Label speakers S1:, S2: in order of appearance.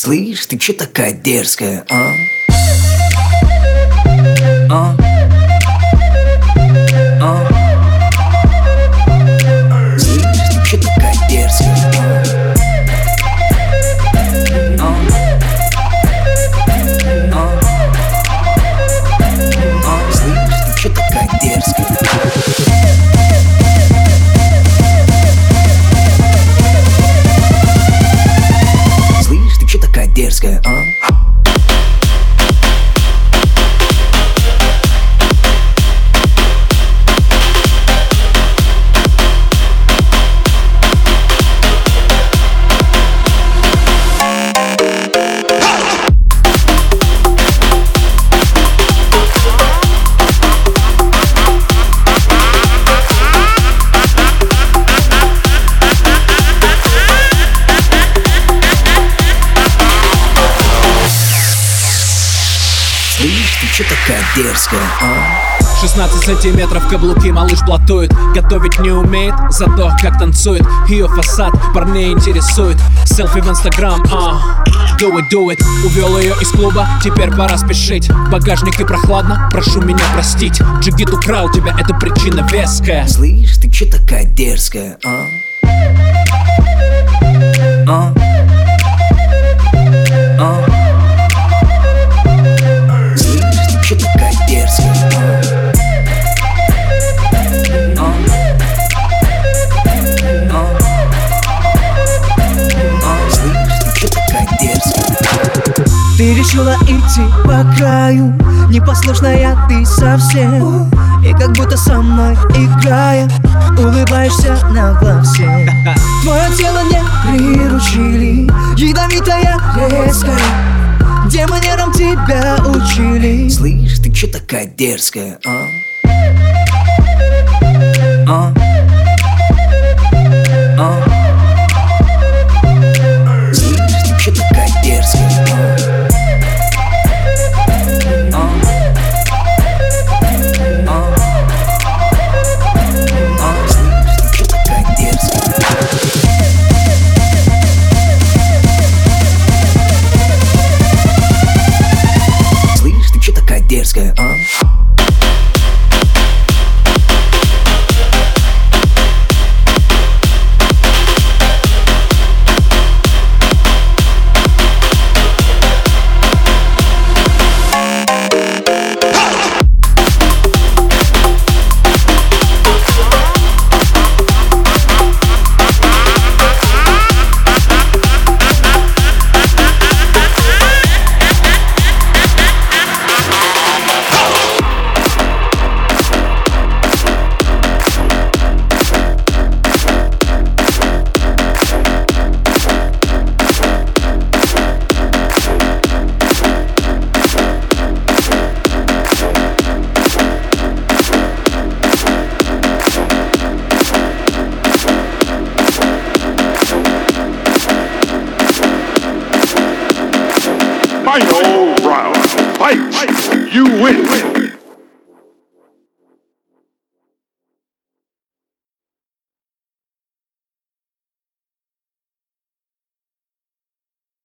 S1: Слышь, ты чё такая дерзкая, а? Чё такая дерзкая, а? Чё такая дерзкая, а?
S2: 16 сантиметров каблуки малыш платует Готовить не умеет, зато как танцует Ее фасад парней интересует Селфи в инстаграм, а Do it, do it Увел ее из клуба, теперь пора спешить В багажнике прохладно, прошу меня простить Джигит украл тебя, это причина веская
S1: Слышь, ты чё такая дерзкая? А? Ты
S3: решила идти по краю Непослушная ты совсем И как будто со мной играя Улыбаешься на глазе Твое тело не приручили Ядовитая, резкая Где манерам тебя учили
S1: Слышь, ты чё такая дерзкая? А?
S4: Final round. Fight. You win.